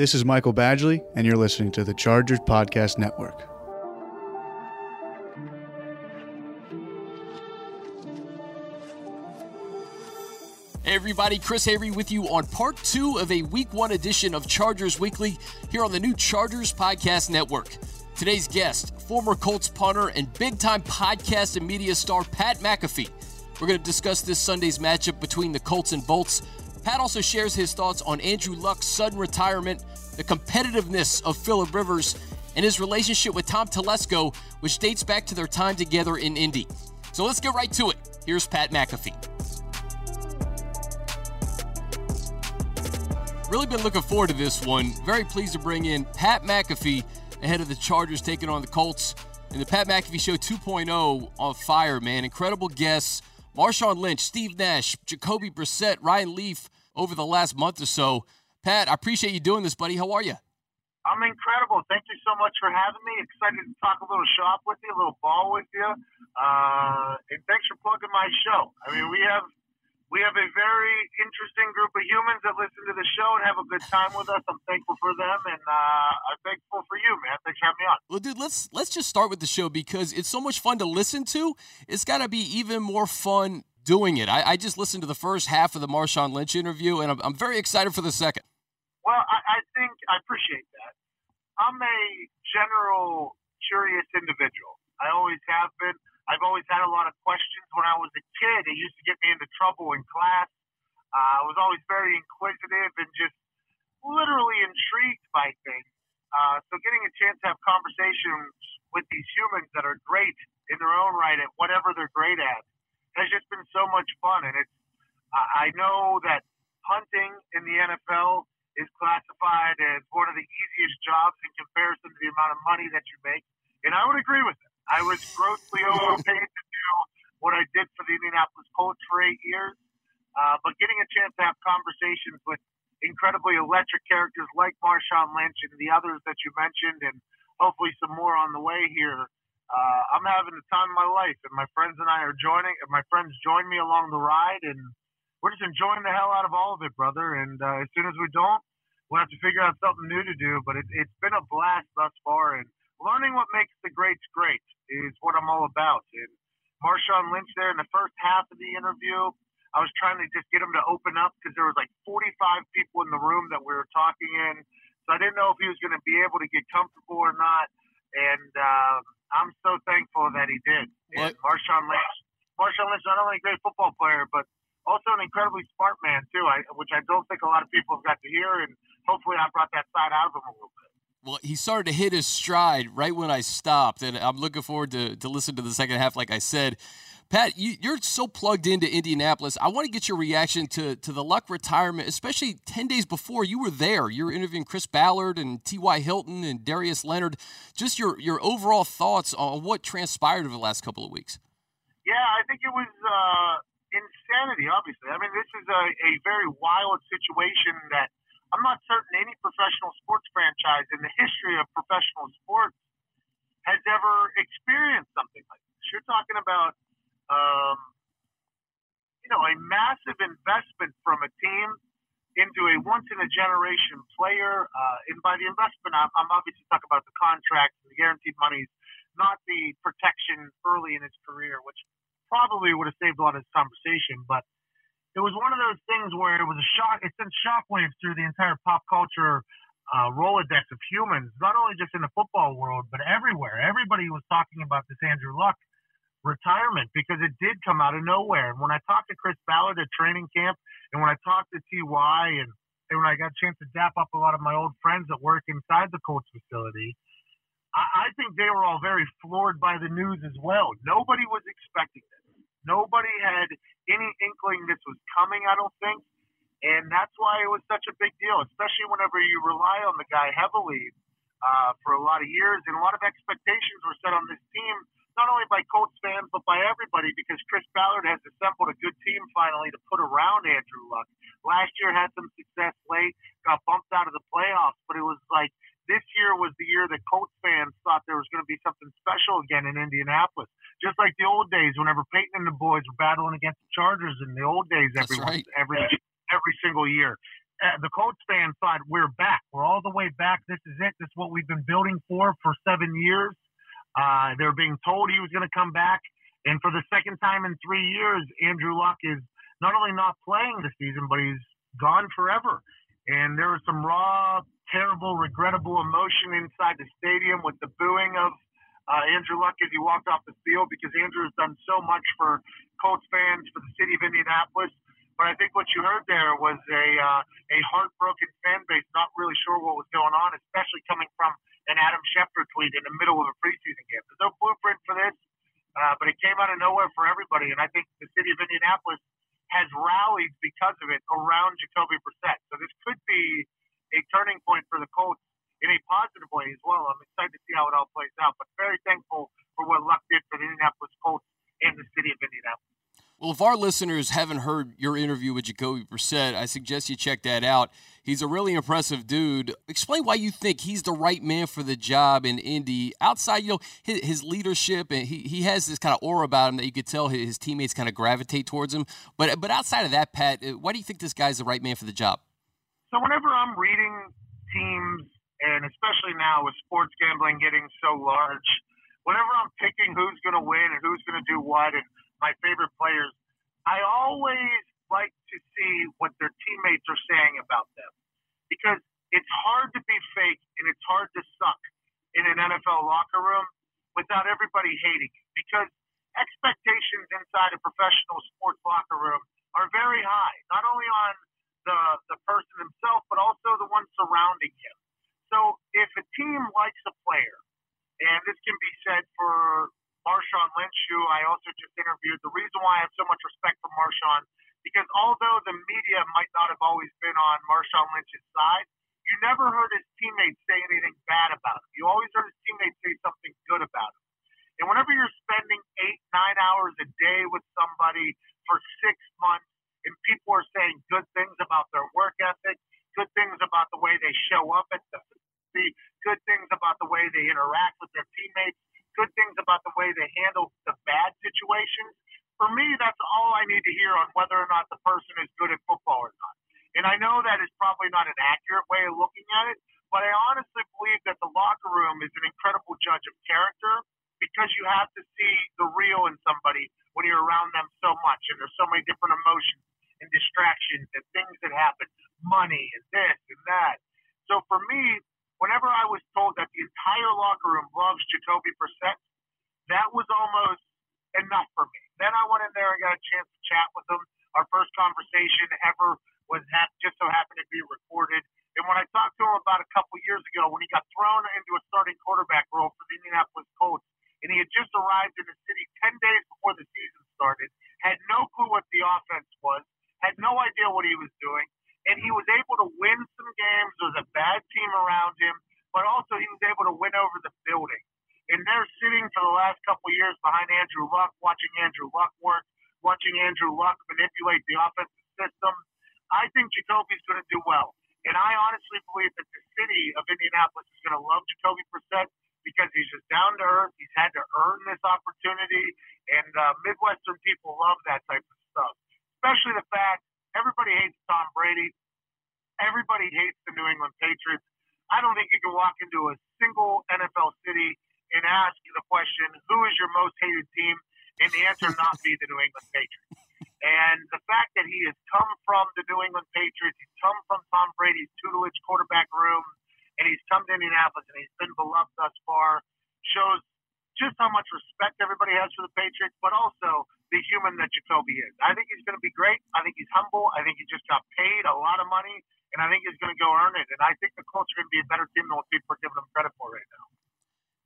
This is Michael Badgley, and you're listening to the Chargers Podcast Network. Hey everybody, Chris Hayre with you on part two of a week one edition of Chargers Weekly here on the new Chargers Podcast Network. Today's guest, former Colts punter and big time podcast and media star Pat McAfee. We're going to discuss this Sunday's matchup between the Colts and Bolts. Pat also shares his thoughts on Andrew Luck's sudden retirement, the competitiveness of Philip Rivers, and his relationship with Tom Telesco, which dates back to their time together in Indy. So let's get right to it. Here's Pat McAfee. Really been looking forward to this one. Very pleased to bring in Pat McAfee ahead of the Chargers taking on the Colts. And the Pat McAfee Show 2.0 on fire, man. Incredible guests. Marshawn Lynch, Steve Nash, Jacoby Brissett, Ryan Leaf over the last month or so. Pat, I appreciate you doing this, buddy. How are you? I'm incredible. Thank you so much for having me. Excited to talk a little shop with you, a little ball with you. Uh, and thanks for plugging my show. I mean, we have we have a very interesting group of humans that listen to the show and have a good time with us. I'm thankful for them, and uh, I'm thankful for you, man. Thanks for having me on. Well, dude, let's let's just start with the show because it's so much fun to listen to. It's got to be even more fun doing it. I, I, just listened to the first half of the Marshawn Lynch interview, and I'm, I'm very excited for the second. Well, I, I think I appreciate that. I'm a general curious individual. I always have been. I've always had a lot of questions when I was a kid. It used to get me into trouble in class. Uh, I was always very inquisitive and just literally intrigued by things. Uh, so getting a chance to have conversations with these humans that are great in their own right at whatever they're great at has just been so much fun. And it's I know that punting in the NFL is classified as one of the easiest jobs in comparison to the amount of money that you make, and I would agree with it. I was grossly overpaid to do what I did for the Indianapolis Colts for eight years. Uh, but getting a chance to have conversations with incredibly electric characters like Marshawn Lynch and the others that you mentioned, and hopefully some more on the way here. Uh, I'm having the time of my life, and my friends and I are joining. And my friends join me along the ride, and we're just enjoying the hell out of all of it, brother. And uh, as soon as we don't, we'll have to figure out something new to do. But it, it's been a blast thus far, and learning what makes the greats great is what I'm all about. And Marshawn Lynch there in the first half of the interview, I was trying to just get him to open up because there was like 45 people in the room that we were talking in. So I didn't know if he was going to be able to get comfortable or not. And uh, I'm so thankful that he did. And Marshawn Lynch, Marshawn Lynch, not only a great football player, but also an incredibly smart man too, I, which I don't think a lot of people have got to hear. And hopefully, I brought that side out of him a little bit. Well, he started to hit his stride right when I stopped, and I'm looking forward to, to listen to the second half, like I said. Pat, you, are so plugged into Indianapolis. I want to get your reaction to, to the Luck retirement, especially 10 days before you were there. You were interviewing Chris Ballard and T.Y. Hilton and Darius Leonard. Just your, your overall thoughts on what transpired over the last couple of weeks. Yeah, I think it was uh, insanity, obviously. I mean, this is a, a very wild situation that I'm not certain any professional sports franchise in the history of professional sports has ever experienced something like this. You're talking about, um, you know, a massive investment from a team into a once in a generation player. Uh, and by the investment, I'm, I'm obviously talking about the contracts and the guaranteed monies, not the protection early in his career, which probably would have saved a lot of this conversation. But it was one of those things where it was a shock. It sent shockwaves through the entire pop culture uh, rolodex of humans, not only just in the football world, but everywhere. Everybody was talking about this Andrew Luck retirement because it did come out of nowhere. And when I talked to Chris Ballard at training camp, and when I talked to Ty, and, and when I got a chance to dap up a lot of my old friends that work inside the Colts facility, I, I think they were all very floored by the news as well. Nobody was expecting this. Nobody had any inkling this was coming, I don't think. And that's why it was such a big deal, especially whenever you rely on the guy heavily uh, for a lot of years. And a lot of expectations were set on this team, not only by Colts fans, but by everybody, because Chris Ballard has assembled a good team finally to put around Andrew Luck. Last year had some success late, got bumped out of the playoffs, but it was like this year was the year that Colts fans thought there was going to be something special again in Indianapolis just like the old days whenever Peyton and the boys were battling against the Chargers in the old days every right. every every single year. Uh, the Colts fans thought we're back. We're all the way back. This is it. This is what we've been building for for seven years. Uh, they're being told he was going to come back. And for the second time in three years, Andrew Luck is not only not playing the season, but he's gone forever. And there was some raw, terrible, regrettable emotion inside the stadium with the booing of uh, Andrew Luck as he walked off the field because Andrew has done so much for Colts fans, for the city of Indianapolis. But I think what you heard there was a uh, a heartbroken fan base, not really sure what was going on, especially coming from an Adam Schefter tweet in the middle of a preseason game. There's no blueprint for this, uh, but it came out of nowhere for everybody. And I think the city of Indianapolis has rallied because of it around Jacoby Brissett. So this could be a turning point for the Colts in a positive way as well. I'm excited to see how it all plays out, but very thankful for what Luck did for the Indianapolis Colts and the city of Indianapolis. Well, if our listeners haven't heard your interview with Jacoby Brissett, I suggest you check that out. He's a really impressive dude. Explain why you think he's the right man for the job in Indy. Outside, you know, his, his leadership and he, he has this kind of aura about him that you could tell his teammates kind of gravitate towards him. But but outside of that, Pat, uh, why do you think this guy's the right man for the job? So whenever I'm reading teams, and especially now with sports gambling getting so large, whenever I'm picking who's going to win and who's going to do what, and my favorite players, I always like to see what their teammates are saying about them because it's hard to be fake and it's hard to suck in an NFL locker room without everybody hating you because expectations inside a professional sports locker room are very high, not only on the, the person himself, but also the ones surrounding him. So if a team likes a player, and this can be said for Marshawn Lynch, who I also just interviewed. The reason why I have so much respect for Marshawn, because although the media might not have always been on Marshawn Lynch's side, you never heard his teammates say anything bad about him. You always heard his teammates say something good about him. And whenever you're spending eight, nine hours a day with somebody for six months, and people are saying good things about their work ethic, good things about the way they show up at the good things about the way they interact with their teammates, good things about the way they handle the bad situations. For me, that's all I need to hear on whether or not the person is good at football or not. And I know that is probably not an accurate way of looking at it, but I honestly believe that the locker room is an incredible judge of character because you have to see the real in somebody when you're around them so much and there's so many different emotions and distractions and things that happen, money and this and that. So for me, whenever I was told that the entire locker room loves Jacoby Brissett, that was almost enough for me. Then I went in there and got a chance to chat with him. Our first conversation ever was ha- just so happened to be recorded. And when I talked to him about a couple years ago, when he got thrown into a starting quarterback role for the Indianapolis Colts, and he had just arrived in the city 10 days before the season started, had no clue what the offense was, had no idea what he was doing, and he was able to win some games. There was a bad team around him, but also he was able to win over the building. And they're sitting for the last couple of years behind Andrew Luck, watching Andrew Luck work, watching Andrew Luck manipulate the offensive system. I think Jacoby's going to do well. And I honestly believe that the city of Indianapolis is going to love Jacoby Brissett because he's just down to earth. He's had to earn this opportunity, and uh, Midwestern people love that type of stuff, especially the fact Everybody hates Tom Brady. Everybody hates the New England Patriots. I don't think you can walk into a single NFL city and ask the question, who is your most hated team? And the answer not be the New England Patriots. And the fact that he has come from the New England Patriots, he's come from Tom Brady's tutelage quarterback room, and he's come to Indianapolis and he's been beloved thus far, shows just how much respect everybody has for the Patriots, but also the human that Jacoby is. I think he's going to be great. I think he's humble. I think he just got paid a lot of money, and I think he's going to go earn it. And I think the Colts are going to be a better team than what people are giving them credit for right now.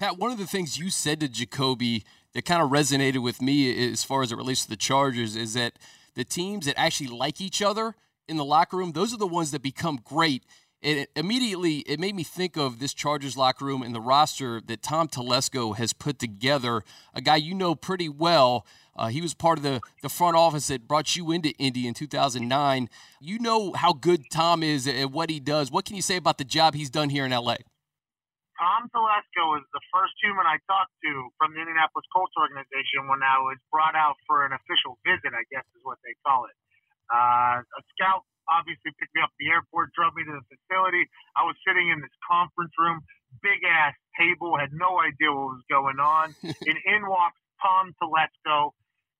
Pat, one of the things you said to Jacoby that kind of resonated with me as far as it relates to the Chargers is that the teams that actually like each other in the locker room, those are the ones that become great it immediately it made me think of this Chargers locker room and the roster that Tom Telesco has put together. A guy you know pretty well. Uh, he was part of the, the front office that brought you into Indy in 2009. You know how good Tom is at what he does. What can you say about the job he's done here in LA? Tom Telesco was the first human I talked to from the Indianapolis Colts organization when I was brought out for an official visit, I guess is what they call it. Uh, a scout obviously picked me up at the airport, drove me to the facility. I was sitting in this conference room, big ass table, had no idea what was going on. and in walks Tom Telesco,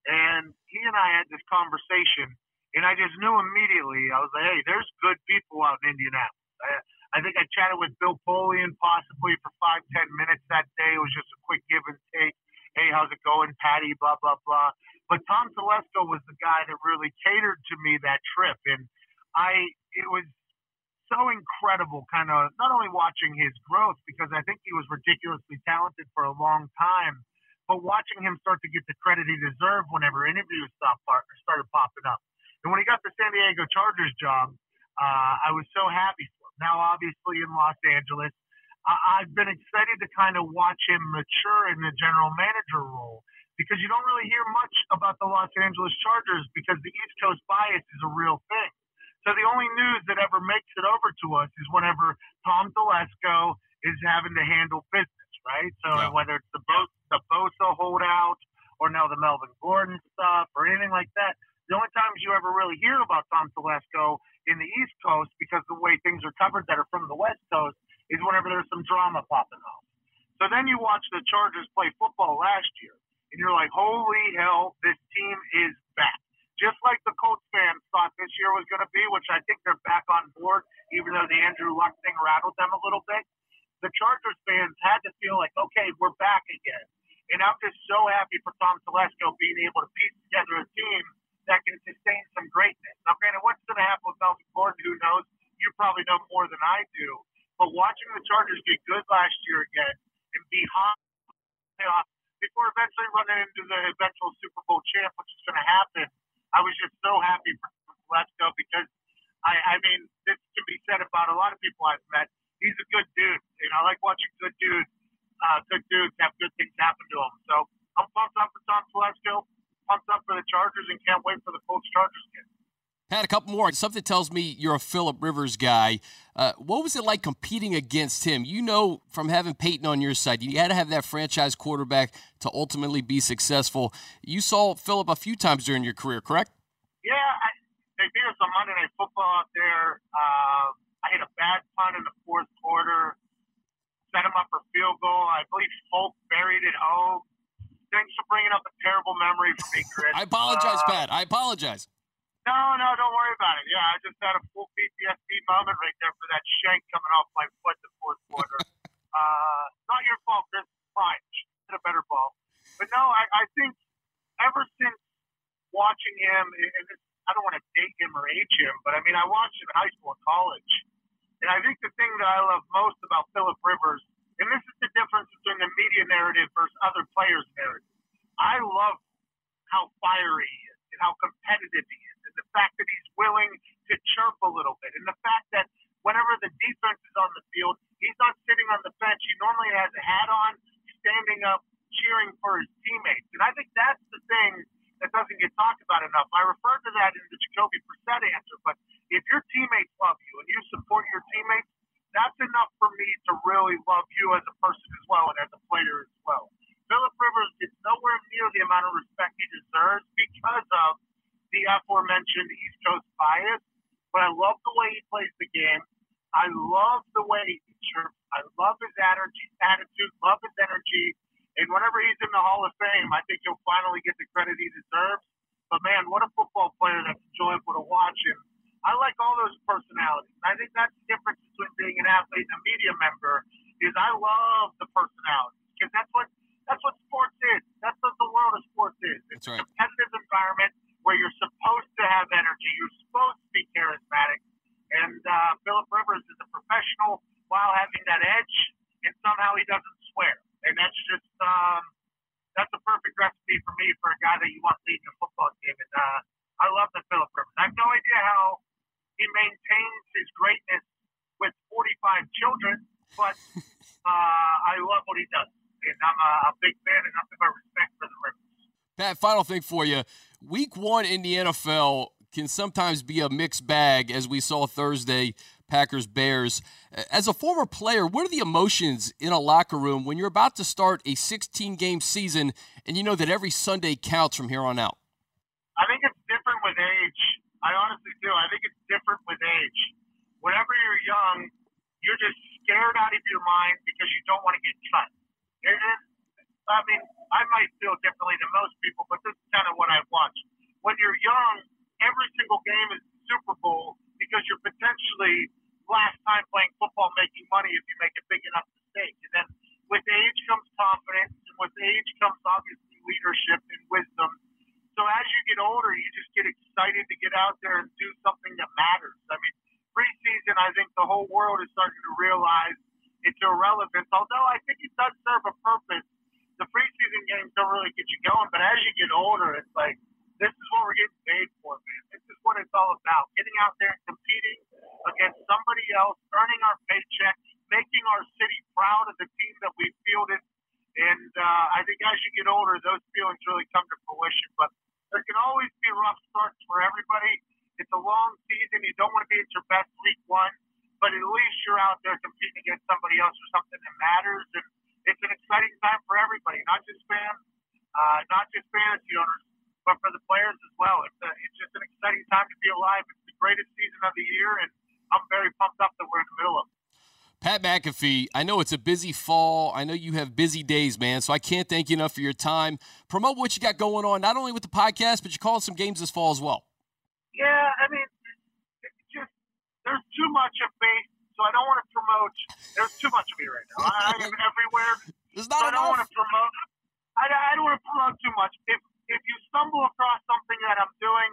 and he and I had this conversation, and I just knew immediately. I was like, hey, there's good people out in Indianapolis. I, I think I chatted with Bill Polian possibly for five, ten minutes that day. It was just a quick give and take. Hey, how's it going, Patty? Blah blah blah. But Tom Telesco was the guy that really catered to me that trip, and I it was so incredible, kind of not only watching his growth because I think he was ridiculously talented for a long time, but watching him start to get the credit he deserved whenever interviews started popping up. And when he got the San Diego Chargers job, uh, I was so happy for him. Now, obviously in Los Angeles, I- I've been excited to kind of watch him mature in the general manager role because you don't really hear much about the Los Angeles Chargers because the East Coast bias is a real thing. So the only news that ever makes it over to us is whenever Tom Telesco is having to handle business, right? So yeah. whether it's the Bo- the Bosa holdout or now the Melvin Gordon stuff or anything like that, the only times you ever really hear about Tom Telesco in the East Coast because the way things are covered that are from the West Coast is whenever there's some drama popping off. So then you watch the Chargers play football last year, and you're like, holy hell, this team is back just like the Colts fans year was going to be, which I think they're back on board, even though the Andrew Luck thing rattled them a little bit. The Chargers fans had to feel like, okay, we're back again. And I'm just so happy for Tom Telesco being able to piece together a team that can sustain some greatness. Now, granted, what's going to happen with Melvin Gordon, who knows? You probably know more than I do. But watching the Chargers get good last year again and be hot before eventually running into the eventual Super Bowl champ, which is going to happen, I was just so happy for Telesco because I, I mean, this can be said about a lot of people I've met. He's a good dude, and I like watching good dudes, uh, good dudes have good things happen to them. So I'm pumped up for Tom Telesco, pumped up for the Chargers, and can't wait for the Colts Chargers game. Had a couple more. Something tells me you're a Philip Rivers guy. Uh, what was it like competing against him? You know, from having Peyton on your side, you had to have that franchise quarterback to ultimately be successful. You saw Philip a few times during your career, correct? Yeah, I, they beat us on Monday Night Football out there. Uh, I hit a bad punt in the fourth quarter, set him up for field goal. I believe Folk buried it home. Thanks for bringing up a terrible memory for me, Chris. I apologize, uh, Pat. I apologize. No, no, don't worry about it. Yeah, I just had a full PTSD moment right there for that shank coming off my foot the fourth quarter. uh, not your fault, Chris. Fine. Hit a better ball. But no, I, I think ever since watching him, and I don't want to date him or age him, but I mean, I watched him in high school and college. And I think the thing that I love most about Philip Rivers, and this is the difference between the media narrative versus other players' narrative. I love how fiery he is and how competitive he is and the fact that he's willing to chirp a little bit, and the fact that whenever the defense is on the field, he's not sitting on the bench. He normally has a hat on, standing up, cheering for his teammates. And I think that's the thing that doesn't get talked about enough. I referred to that in the Jacoby Brissett answer, but if your teammates love you and you support your teammates, that's enough for me to really love you as a person as well and as a player as well. Philip Rivers gets nowhere near the amount of respect he deserves because of the aforementioned East Coast bias, but I love the way he plays the game. I love the way he chirps. I love his energy, attitude, love his energy. And whenever he's in the Hall of Fame, I think he'll finally get the credit he deserves. But man, what a football player that's enjoyable to watch. And I like all those personalities. I think that's the difference between being an athlete and a media member is I love the personalities because that's what that's what sports is. That's what the world of sports is. It's right. a competitive environment where you're supposed to have energy, you're supposed to be charismatic. And uh, Philip Rivers is a professional while having that edge, and somehow he doesn't swear. And that's just um, that's a perfect recipe for me for a guy that you want leading a football team. And uh, I love the Philip Rivers. I have no idea how he maintains his greatness with 45 children, but uh, I love what he does. And I'm a, a big fan and nothing but respect for the Rivers. Pat, final thing for you. Week one in the NFL can sometimes be a mixed bag, as we saw Thursday, Packers Bears. As a former player, what are the emotions in a locker room when you're about to start a 16 game season and you know that every Sunday counts from here on out? I honestly do. I think it's different with age. Whenever you're young, you're just scared out of your mind because you don't want to get cut. And, I mean, I might feel differently than most people, but this is kind of what I've watched. When you're young, every single game is Super Bowl because you're potentially last time playing football making money if you make a big enough mistake. And then with age comes confidence, and with age comes obviously leadership and wisdom. So as you get older, you just get excited to get out there and do something that matters. I mean, preseason, I think the whole world is starting to realize its irrelevance, although I think it does serve a purpose. The preseason games don't really get you going, but as you get older, it's like, this is what we're getting paid for, man. This is what it's all about. Getting out there and competing against somebody else, earning our paycheck, making our city proud of the team that we fielded. And uh, I think as you get older, those feelings really come to fruition. But there can always be rough starts for everybody. It's a long season. You don't want to be at your best week one, but at least you're out there competing against somebody else for something that matters. And it's an exciting time for everybody, not just fans, uh, not just fantasy owners, but for the players as well. It's, a, it's just an exciting time to be alive. It's the greatest season of the year, and I'm very pumped up that we're in the middle of it. Pat McAfee, I know it's a busy fall. I know you have busy days, man. So I can't thank you enough for your time. Promote what you got going on, not only with the podcast, but you're calling some games this fall as well. Yeah, I mean, it's just there's too much of me, so I don't want to promote. There's too much of me right now. I, am everywhere. There's not so I don't want to promote. I, I don't want to promote too much. If if you stumble across something that I'm doing,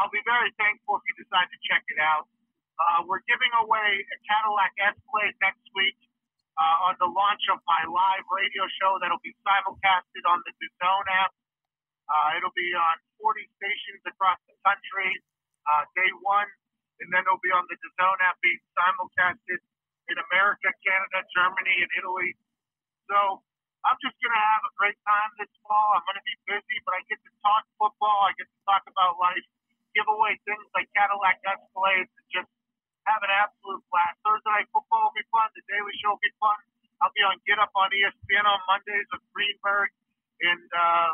I'll be very thankful if you decide to check it out. Uh, we're giving away a Cadillac Escalade next week uh, on the launch of my live radio show that'll be simulcasted on the DAZN app. Uh, it'll be on 40 stations across the country uh, day one, and then it'll be on the DAZN app being simulcasted in America, Canada, Germany, and Italy. So I'm just going to have a great time this fall. I'm going to be busy, but I get to talk football. I get to talk about life, give away things like Cadillac Escalades, and just have an absolute blast. Thursday night football will be fun. The Daily Show will be fun. I'll be on Get Up on ESPN on Mondays with Greenberg, and uh,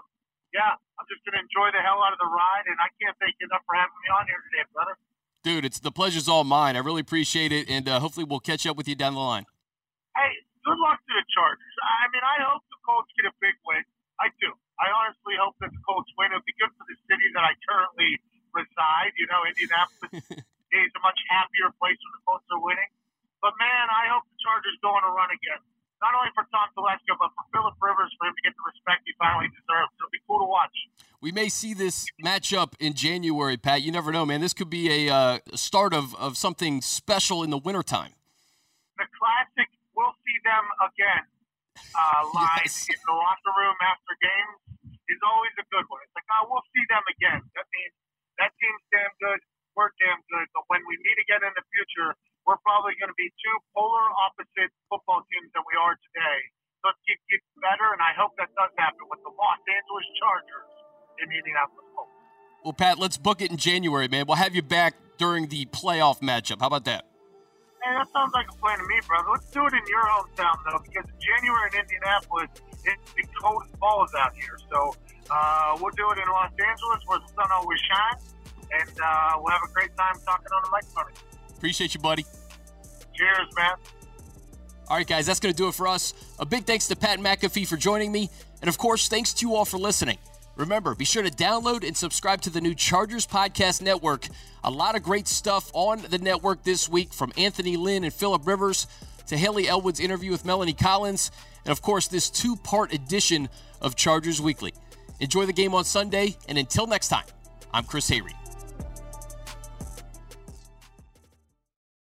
yeah, I'm just going to enjoy the hell out of the ride. And I can't thank you enough for having me on here today, brother. Dude, it's the pleasure's all mine. I really appreciate it, and uh, hopefully we'll catch up with you down the line. Hey, good luck to the Chargers. I mean, I hope the Colts get a big win. I do. I honestly hope that the Colts win. It would be good for the city that I currently reside. You know, Indianapolis is a much happier place when the Colts are winning. But man, I hope the Chargers go on a run again. Not only for Tom Telesco, but for Philip Rivers, for him to get the respect he finally deserves. It'll be cool to watch. We may see this matchup in January, Pat. You never know, man. This could be a uh, start of, of something special in the wintertime. The classic, we'll see them again uh, line Yes. in the locker room after games is always a good one. It's like, oh, we'll see them again. That means that team's damn good. We're damn good. But when we meet again in the future, we're probably going to be two polar opposite football teams than we are today. So let's keep getting better, and I hope that does happen with the Los Angeles Chargers the Indianapolis Colts. Well, Pat, let's book it in January, man. We'll have you back during the playoff matchup. How about that? Hey, that sounds like a plan to me, brother. Let's do it in your hometown, though, because January in Indianapolis, it's the cold as balls out here. So uh, we'll do it in Los Angeles where the sun always shines, and uh, we'll have a great time talking on the microphone. Appreciate you, buddy. Cheers, man. All right, guys, that's going to do it for us. A big thanks to Pat McAfee for joining me. And of course, thanks to you all for listening. Remember, be sure to download and subscribe to the new Chargers Podcast Network. A lot of great stuff on the network this week from Anthony Lynn and Philip Rivers to Haley Elwood's interview with Melanie Collins. And of course, this two part edition of Chargers Weekly. Enjoy the game on Sunday. And until next time, I'm Chris Hayre.